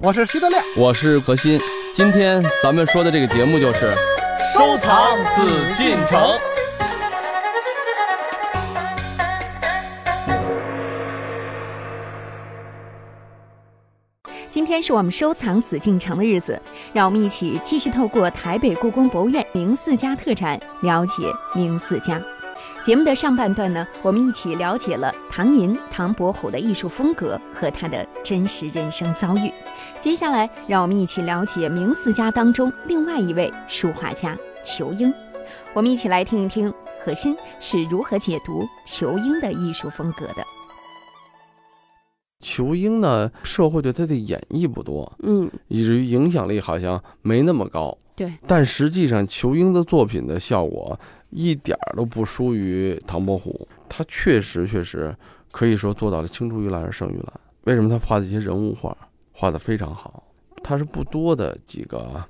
我是徐德亮，我是何鑫。今天咱们说的这个节目就是收藏紫禁城。今天是我们收藏紫禁城的日子，让我们一起继续透过台北故宫博物院明四家特展了解明四家。节目的上半段呢，我们一起了解了唐寅、唐伯虎的艺术风格和他的真实人生遭遇。接下来，让我们一起了解明四家当中另外一位书画家仇英。我们一起来听一听何欣是如何解读仇英的艺术风格的。仇英呢，社会对他的演绎不多，嗯，以至于影响力好像没那么高。对，但实际上球英的作品的效果一点儿都不输于唐伯虎。他确实确实可以说做到了青出于蓝而胜于蓝。为什么他画的一些人物画画的非常好？他是不多的几个。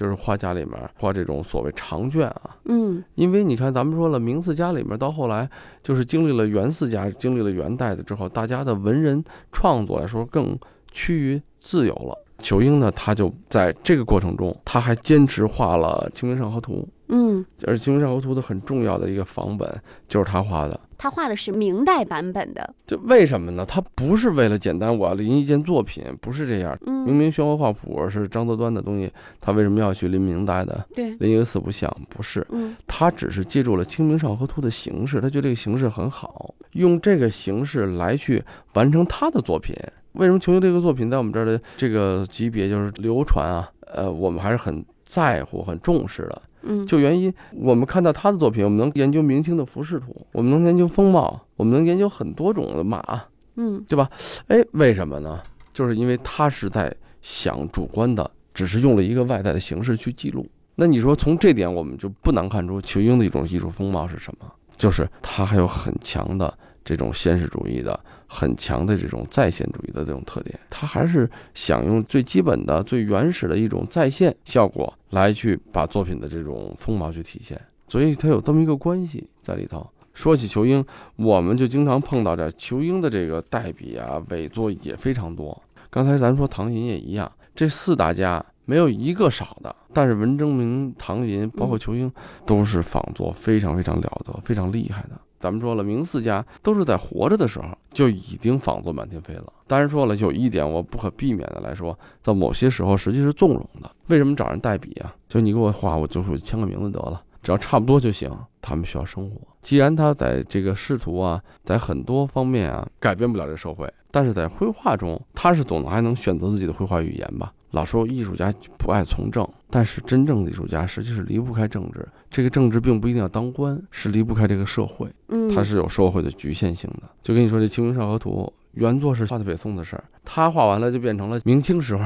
就是画家里面画这种所谓长卷啊，嗯，因为你看咱们说了明四家里面到后来就是经历了元四家，经历了元代的之后，大家的文人创作来说更趋于自由了。仇英呢，他就在这个过程中，他还坚持画了《清明上河图》，嗯，而《清明上河图》的很重要的一个仿本就是他画的。他画的是明代版本的，就为什么呢？他不是为了简单我要临一件作品，不是这样。嗯，明明宣和画谱是张择端的东西，他为什么要去临明代的？对，临一个四不像，不是。嗯，他只是借助了《清明上河图》的形式，他觉得这个形式很好，用这个形式来去完成他的作品。为什么求求这个作品在我们这儿的这个级别就是流传啊？呃，我们还是很在乎、很重视的。嗯，就原因，我们看到他的作品，我们能研究明清的服饰图，我们能研究风貌，我们能研究很多种的马，嗯，对吧？哎，为什么呢？就是因为他是在想主观的，只是用了一个外在的形式去记录。那你说从这点，我们就不难看出裘英的一种艺术风貌是什么？就是他还有很强的这种现实主义的。很强的这种在线主义的这种特点，他还是想用最基本的、最原始的一种在线效果来去把作品的这种风貌去体现，所以它有这么一个关系在里头。说起仇英，我们就经常碰到这仇英的这个代笔啊、伪作也非常多。刚才咱说唐寅也一样，这四大家没有一个少的，但是文征明、唐寅包括仇英都是仿作非常非常了得、非常厉害的。咱们说了，明四家都是在活着的时候就已经仿作满天飞了。当然说了，有一点我不可避免的来说，在某些时候实际是纵容的。为什么找人代笔啊？就你给我画，我就签个名字得了，只要差不多就行。他们需要生活。既然他在这个仕途啊，在很多方面啊改变不了这社会，但是在绘画中，他是总还能选择自己的绘画语言吧。老说艺术家不爱从政，但是真正的艺术家实际是离不开政治。这个政治并不一定要当官，是离不开这个社会。嗯，它是有社会的局限性的。就跟你说，这《清明上河图》原作是画的北宋的事儿，他画完了就变成了明清时候。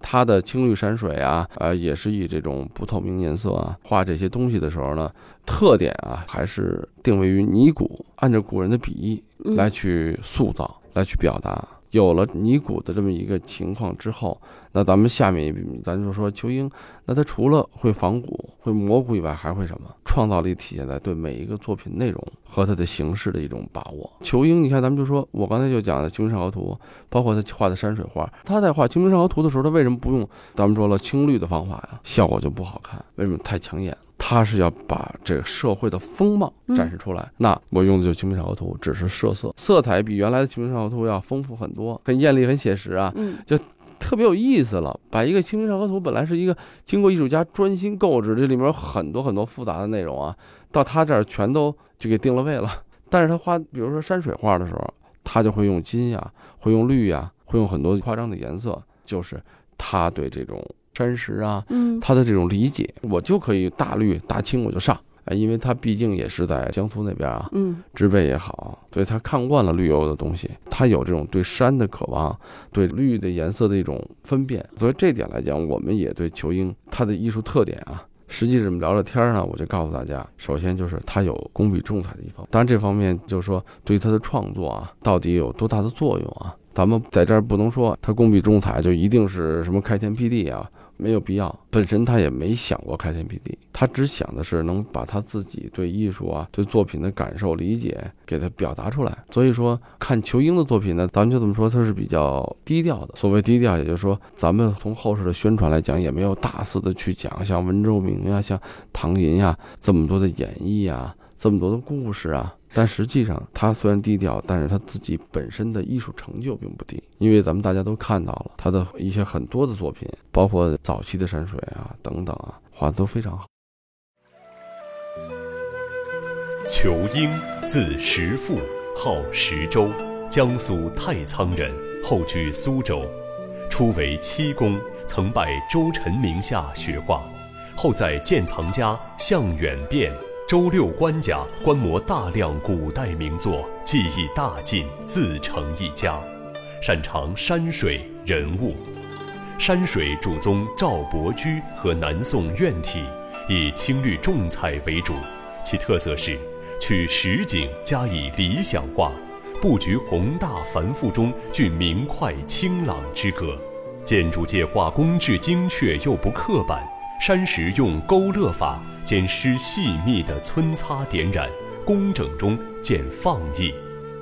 他的青绿山水啊，呃，也是以这种不透明颜色啊画这些东西的时候呢，特点啊还是定位于泥古，按照古人的笔意来去塑造，来去表达。有了泥古的这么一个情况之后，那咱们下面一笔，咱就说仇英，那他除了会仿古、会模古以外，还会什么？创造力体现在对每一个作品内容和它的形式的一种把握。仇英，你看，咱们就说，我刚才就讲的《清明上河图》，包括他画的山水画，他在画《清明上河图》的时候，他为什么不用咱们说了青绿的方法呀？效果就不好看，为什么？太抢眼。他是要把这个社会的风貌展示出来，那我用的就《清明上河图》，只是设色，色彩比原来的《清明上河图》要丰富很多，很艳丽，很写实啊，就特别有意思了。把一个《清明上河图》本来是一个经过艺术家专心构置，这里面有很多很多复杂的内容啊，到他这儿全都就给定了位了。但是他画，比如说山水画的时候，他就会用金呀，会用绿呀，会用很多夸张的颜色，就是他对这种。山石啊，嗯，他的这种理解，我就可以大绿大青我就上，哎，因为他毕竟也是在江苏那边啊，嗯，植被也好，所以他看惯了绿油油的东西，他有这种对山的渴望，对绿的颜色的一种分辨，所以这点来讲，我们也对球英他的艺术特点啊，实际这么聊聊天呢，我就告诉大家，首先就是他有工笔重彩的一方，当然这方面就是说对他的创作啊，到底有多大的作用啊？咱们在这儿不能说他工笔重彩就一定是什么开天辟地啊。没有必要。本身他也没想过开天辟地，他只想的是能把他自己对艺术啊、对作品的感受、理解给他表达出来。所以说，看裘英的作品呢，咱们就这么说，他是比较低调的。所谓低调，也就是说，咱们从后世的宣传来讲，也没有大肆的去讲像文征明呀、像唐寅呀这么多的演绎呀、这么多的故事啊。但实际上，他虽然低调，但是他自己本身的艺术成就并不低。因为咱们大家都看到了他的一些很多的作品，包括早期的山水啊等等啊，画的都非常好。裘英，字石富，号石周，江苏太仓人，后居苏州。初为漆工，曾拜周臣名下学画，后在鉴藏家向远变。周六官家观摩大量古代名作，技艺大进，自成一家。擅长山水人物，山水主宗赵伯驹和南宋院体，以青绿重彩为主。其特色是取实景加以理想化，布局宏大繁复中具明快清朗之格。建筑界画工致精确又不刻板，山石用勾勒法。兼施细密的皴擦点染，工整中见放逸；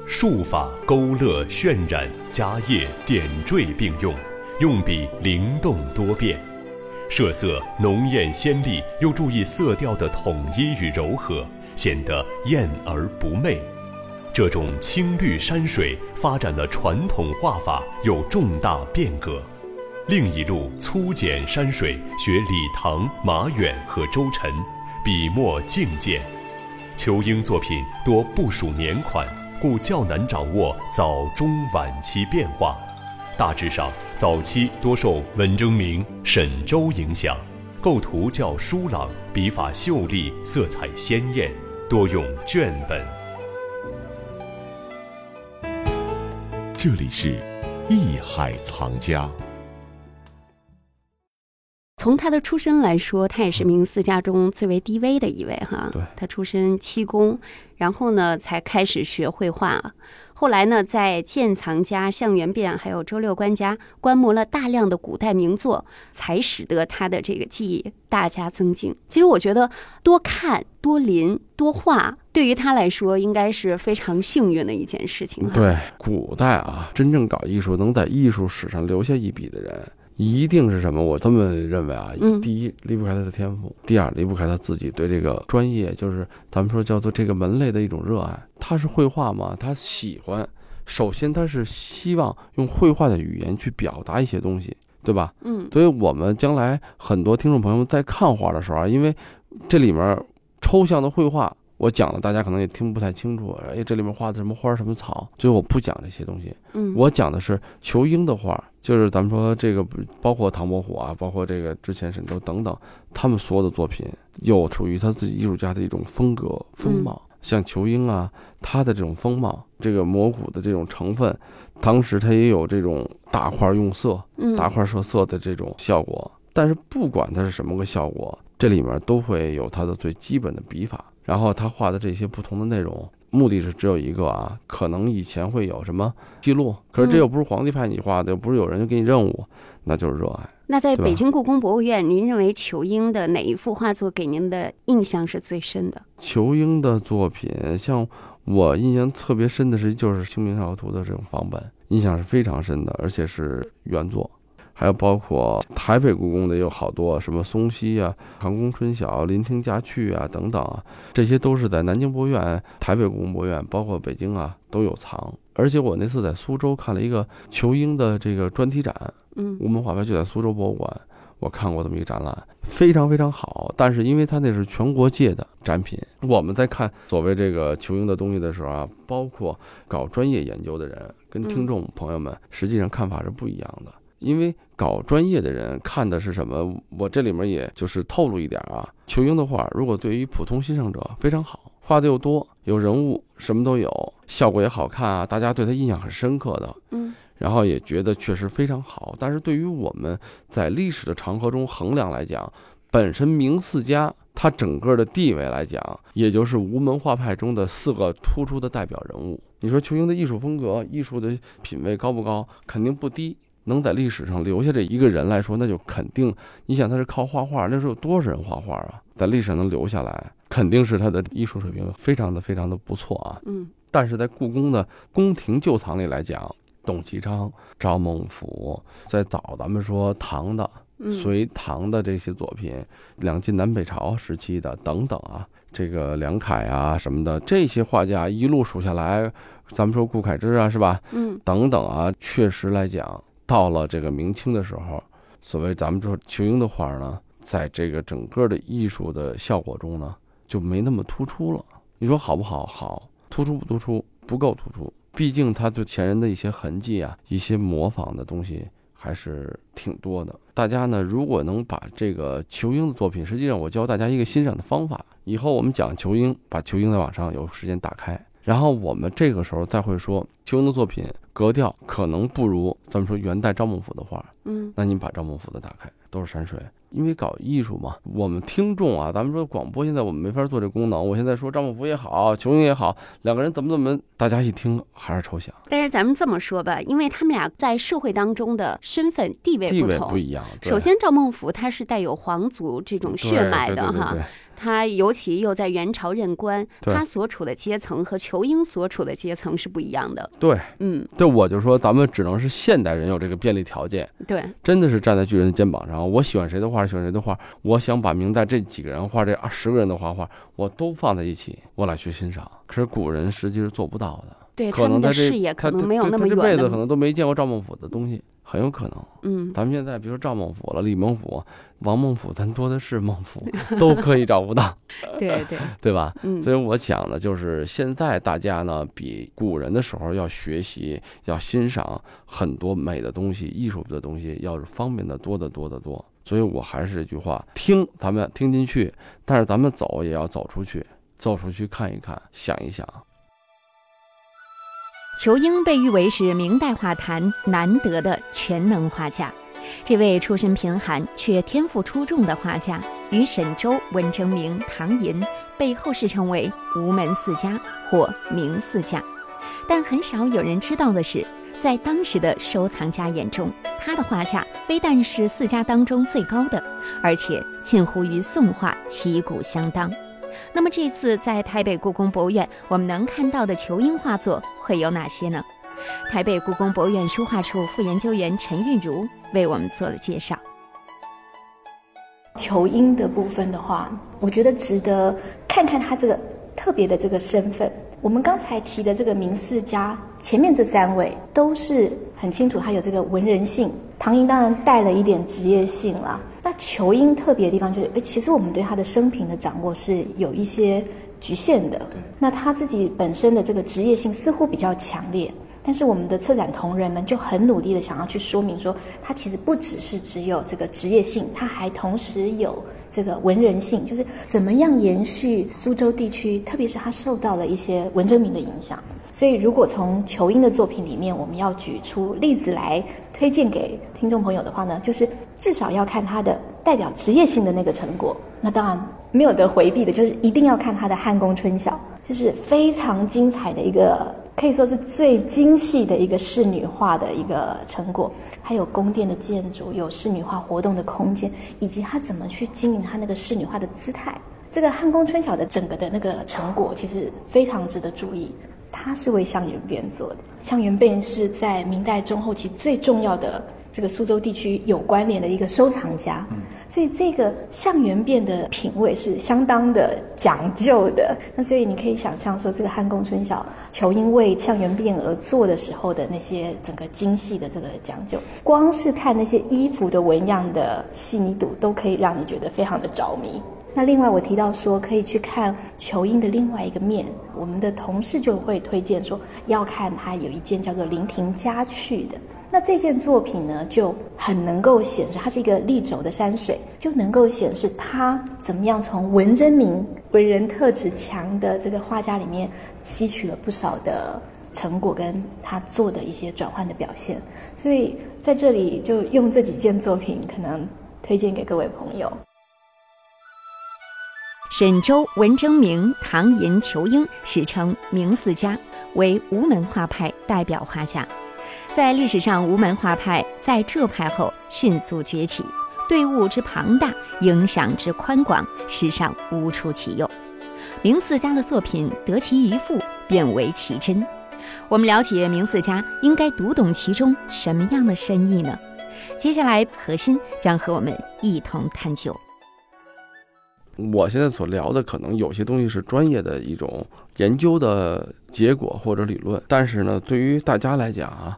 术法勾勒渲染，夹叶点缀并用，用笔灵动多变，设色浓艳鲜丽，又注意色调的统一与柔和，显得艳而不媚。这种青绿山水发展了传统画法，有重大变革。另一路粗简山水，学李唐、马远和周晨。笔墨境界，裘英作品多不属年款，故较难掌握早中晚期变化。大致上，早期多受文征明、沈周影响，构图较疏朗，笔法秀丽，色彩鲜艳，多用绢本。这里是艺海藏家。从他的出身来说，他也是明四家中最为低微的一位哈。对，他出身漆工，然后呢才开始学绘画。后来呢，在鉴藏家向元变还有周六官家观摩了大量的古代名作，才使得他的这个技艺大加增进。其实我觉得多看、多临、多画，对于他来说应该是非常幸运的一件事情。对，古代啊，真正搞艺术能在艺术史上留下一笔的人。一定是什么？我这么认为啊。第一，离不开他的天赋；第二，离不开他自己对这个专业，就是咱们说叫做这个门类的一种热爱。他是绘画嘛，他喜欢。首先，他是希望用绘画的语言去表达一些东西，对吧？嗯。所以我们将来很多听众朋友们在看画的时候啊，因为这里面抽象的绘画。我讲了，大家可能也听不太清楚。哎，这里面画的什么花什么草？所以我不讲这些东西。嗯，我讲的是裘英的画，就是咱们说这个，包括唐伯虎啊，包括这个之前沈周等等，他们所有的作品有属于他自己艺术家的一种风格风貌。像仇英啊，他的这种风貌，这个模糊的这种成分，当时他也有这种大块用色、大块设色的这种效果。但是不管它是什么个效果，这里面都会有它的最基本的笔法。然后他画的这些不同的内容，目的是只有一个啊，可能以前会有什么记录，可是这又不是皇帝派你画的，又不是有人给你任务，那就是热爱。那在北京故宫博物院，您认为仇英的哪一幅画作给您的印象是最深的？仇英的作品，像我印象特别深的是，就是《清明上河图》的这种仿本，印象是非常深的，而且是原作。还有包括台北故宫的有好多，什么松溪啊、唐宫春晓、林亭佳趣啊等等啊，这些都是在南京博物院、台北故宫博物院，包括北京啊都有藏。而且我那次在苏州看了一个裘英的这个专题展，嗯，吴门画派就在苏州博物馆，我看过这么一个展览，非常非常好。但是因为它那是全国界的展品，我们在看所谓这个裘英的东西的时候啊，包括搞专业研究的人跟听众朋友们，实际上看法是不一样的。因为搞专业的人看的是什么？我这里面也就是透露一点啊，裘英的画如果对于普通欣赏者非常好，画的又多，有人物，什么都有，效果也好看啊，大家对他印象很深刻的，嗯，然后也觉得确实非常好。但是对于我们在历史的长河中衡量来讲，本身明四家他整个的地位来讲，也就是吴门画派中的四个突出的代表人物。你说裘英的艺术风格、艺术的品位高不高？肯定不低。能在历史上留下这一个人来说，那就肯定，你想他是靠画画，那时候有多少人画画啊，在历史上能留下来，肯定是他的艺术水平非常的非常的不错啊。嗯但是在故宫的宫廷旧藏里来讲，董其昌、赵孟頫，在早咱们说唐的、嗯，隋唐的这些作品，两晋南北朝时期的等等啊，这个梁楷啊什么的，这些画家一路数下来，咱们说顾恺之啊，是吧？嗯等等啊，确实来讲，到了这个明清的时候，所谓咱们说仇英的画呢，在这个整个的艺术的效果中呢，就没那么突出了。你说好不好？好，突出不突出？不够突出。毕竟他对前人的一些痕迹啊，一些模仿的东西还是挺多的。大家呢，如果能把这个仇英的作品，实际上我教大家一个欣赏的方法。以后我们讲仇英，把仇英在网上有时间打开，然后我们这个时候再会说邱英的作品格调可能不如咱们说元代赵孟頫的画，嗯那您把赵孟頫的打开，都是山水。因为搞艺术嘛，我们听众啊，咱们说广播现在我们没法做这功能。我现在说赵孟頫也好，仇英也好，两个人怎么怎么，大家一听还是抽象，但是咱们这么说吧，因为他们俩在社会当中的身份地位地不同。位不一样。首先，赵孟頫他是带有皇族这种血脉的哈，对对对对他尤其又在元朝任官，他所处的阶层和仇英所处的阶层是不一样的。对嗯，对，我就说咱们只能是现代人有这个便利条件，对，真的是站在巨人的肩膀上。我喜欢谁的画，喜欢谁的画，我想把明代这几个人画，这二十个人的画画，我都放在一起，我来去欣赏。可是古人实际是做不到的，对可能他这他们的视野可能没有那么他这辈子可能都没见过赵孟頫的东西，很有可能。嗯，咱们现在比如说赵孟俯了、李孟俯、王孟俯，咱多的是孟俯，都可以找不到，对对，对吧？嗯所以我讲的就是现在大家呢，比古人的时候要学习、要欣赏很多美的东西、艺术的东西，要是方便的多得多得多。所以我还是这句话，听咱们听进去，但是咱们走也要走出去，走出去看一看，想一想。仇英被誉为是明代画坛难得的全能画家。这位出身贫寒却天赋出众的画家，与沈周、文征明、唐寅被后世称为“吴门四家”或“明四家”。但很少有人知道的是，在当时的收藏家眼中，他的画价非但是四家当中最高的，而且近乎与宋画旗鼓相当。那么这次在台北故宫博物院，我们能看到的仇英画作会有哪些呢？台北故宫博物院书画处副研究员陈韵如为我们做了介绍。裘英的部分的话，我觉得值得看看他这个特别的这个身份。我们刚才提的这个明四家，前面这三位都是很清楚他有这个文人性，唐寅当然带了一点职业性啦。那裘英特别的地方就是，诶，其实我们对他的生平的掌握是有一些局限的。那他自己本身的这个职业性似乎比较强烈。但是我们的策展同仁们就很努力的想要去说明说，他其实不只是只有这个职业性，他还同时有这个文人性，就是怎么样延续苏州地区，特别是他受到了一些文征明的影响。所以，如果从裘英的作品里面，我们要举出例子来推荐给听众朋友的话呢，就是至少要看他的代表职业性的那个成果。那当然没有得回避的，就是一定要看他的汉宫春晓，就是非常精彩的一个。可以说是最精细的一个仕女画的一个成果，还有宫殿的建筑，有仕女画活动的空间，以及她怎么去经营她那个仕女画的姿态。这个汉宫春晓的整个的那个成果，其实非常值得注意。它是为向元编做的，向元变是在明代中后期最重要的这个苏州地区有关联的一个收藏家。所以这个象元变的品味是相当的讲究的。那所以你可以想象说，这个汉宫春晓裘英为象元变而做的时候的那些整个精细的这个讲究，光是看那些衣服的纹样的细腻度，都可以让你觉得非常的着迷。那另外我提到说，可以去看裘英的另外一个面，我们的同事就会推荐说，要看他有一件叫做《林亭佳趣》的。那这件作品呢，就很能够显示它是一个立轴的山水，就能够显示他怎么样从文征明文人特质强的这个画家里面吸取了不少的成果，跟他做的一些转换的表现。所以在这里就用这几件作品，可能推荐给各位朋友。沈周、文征明、唐寅、裘英史称明四家，为吴门画派代表画家。在历史上，吴门画派在这派后迅速崛起，队伍之庞大，影响之宽广，史上无出其右。明四家的作品得其一幅，便为其真。我们了解明四家，应该读懂其中什么样的深意呢？接下来，何欣将和我们一同探究。我现在所聊的，可能有些东西是专业的一种研究的结果或者理论，但是呢，对于大家来讲啊。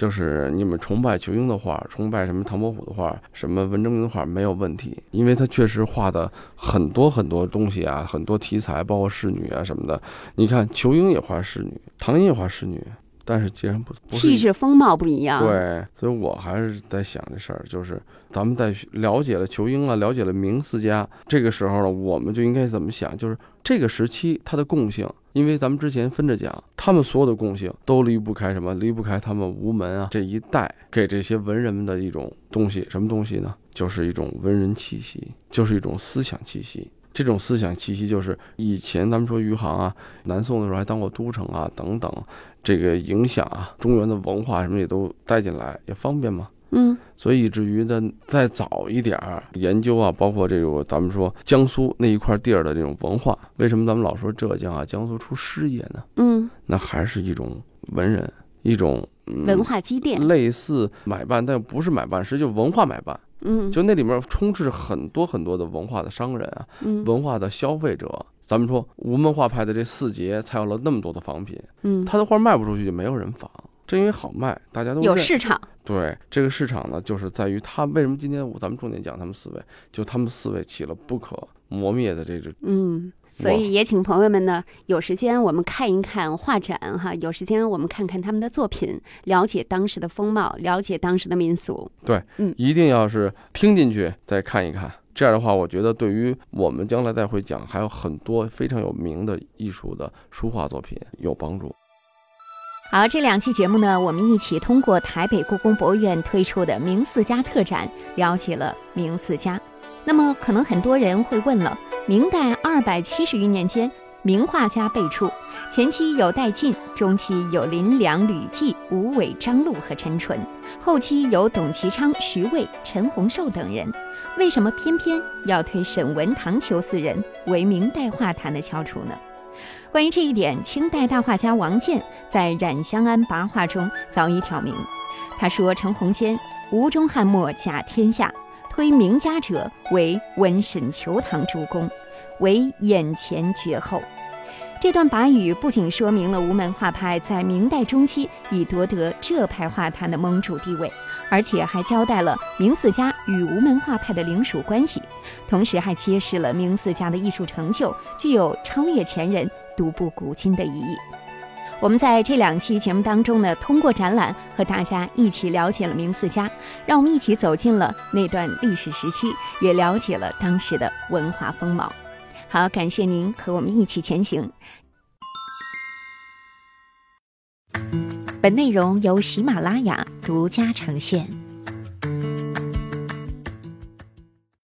就是你们崇拜仇英的画，崇拜什么唐伯虎的画，什么文征明的画没有问题，因为他确实画的很多很多东西啊，很多题材，包括仕女啊什么的。你看仇英也画仕女，唐寅也画仕女。但是截然不同气质风貌不一样，对，所以我还是在想这事儿，就是咱们在了解了仇英啊，了解了明四家，这个时候呢，我们就应该怎么想？就是这个时期它的共性，因为咱们之前分着讲，他们所有的共性都离不开什么？离不开他们吴门啊这一代给这些文人们的一种东西，什么东西呢？就是一种文人气息，就是一种思想气息。这种思想气息，就是以前咱们说余杭啊，南宋的时候还当过都城啊，等等，这个影响啊，中原的文化什么也都带进来，也方便嘛。嗯，所以以至于呢，再早一点儿研究啊，包括这个咱们说江苏那一块地儿的这种文化，为什么咱们老说浙江啊、江苏出师爷呢？嗯，那还是一种文人，一种文化积淀，类似买办，但不是买办，实际就文化买办。嗯，就那里面充斥很多很多的文化的商人啊，文化的消费者。咱们说吴门画派的这四杰才有了那么多的仿品，嗯，他的画卖不出去就没有人仿，正因为好卖，大家都有市场。对这个市场呢，就是在于他为什么今天咱们重点讲他们四位，就他们四位起了不可磨灭的这个嗯。所以也请朋友们呢，有时间我们看一看画展哈，有时间我们看看他们的作品，了解当时的风貌，了解当时的民俗。对，嗯，一定要是听进去再看一看，这样的话，我觉得对于我们将来再会讲还有很多非常有名的艺术的书画作品有帮助。好，这两期节目呢，我们一起通过台北故宫博物院推出的明四家特展，了解了明四家。那么，可能很多人会问了。明代二百七十余年间，名画家辈出，前期有戴进，中期有林良、吕纪、吴伟、张禄和陈淳，后期有董其昌、徐渭、陈洪寿等人。为什么偏偏要推沈文、唐求四人为明代画坛的翘楚呢？关于这一点，清代大画家王建在《冉香庵跋画》中早已挑明。他说：“陈洪坚吴中汉末甲天下，推名家者为文沈裘堂诸公。”为眼前绝后。这段跋语不仅说明了吴门画派在明代中期已夺得浙派画坛的盟主地位，而且还交代了明四家与吴门画派的领属关系，同时还揭示了明四家的艺术成就具有超越前人、独步古今的意义。我们在这两期节目当中呢，通过展览和大家一起了解了明四家，让我们一起走进了那段历史时期，也了解了当时的文化风貌。好，感谢您和我们一起前行。本内容由喜马拉雅独家呈现。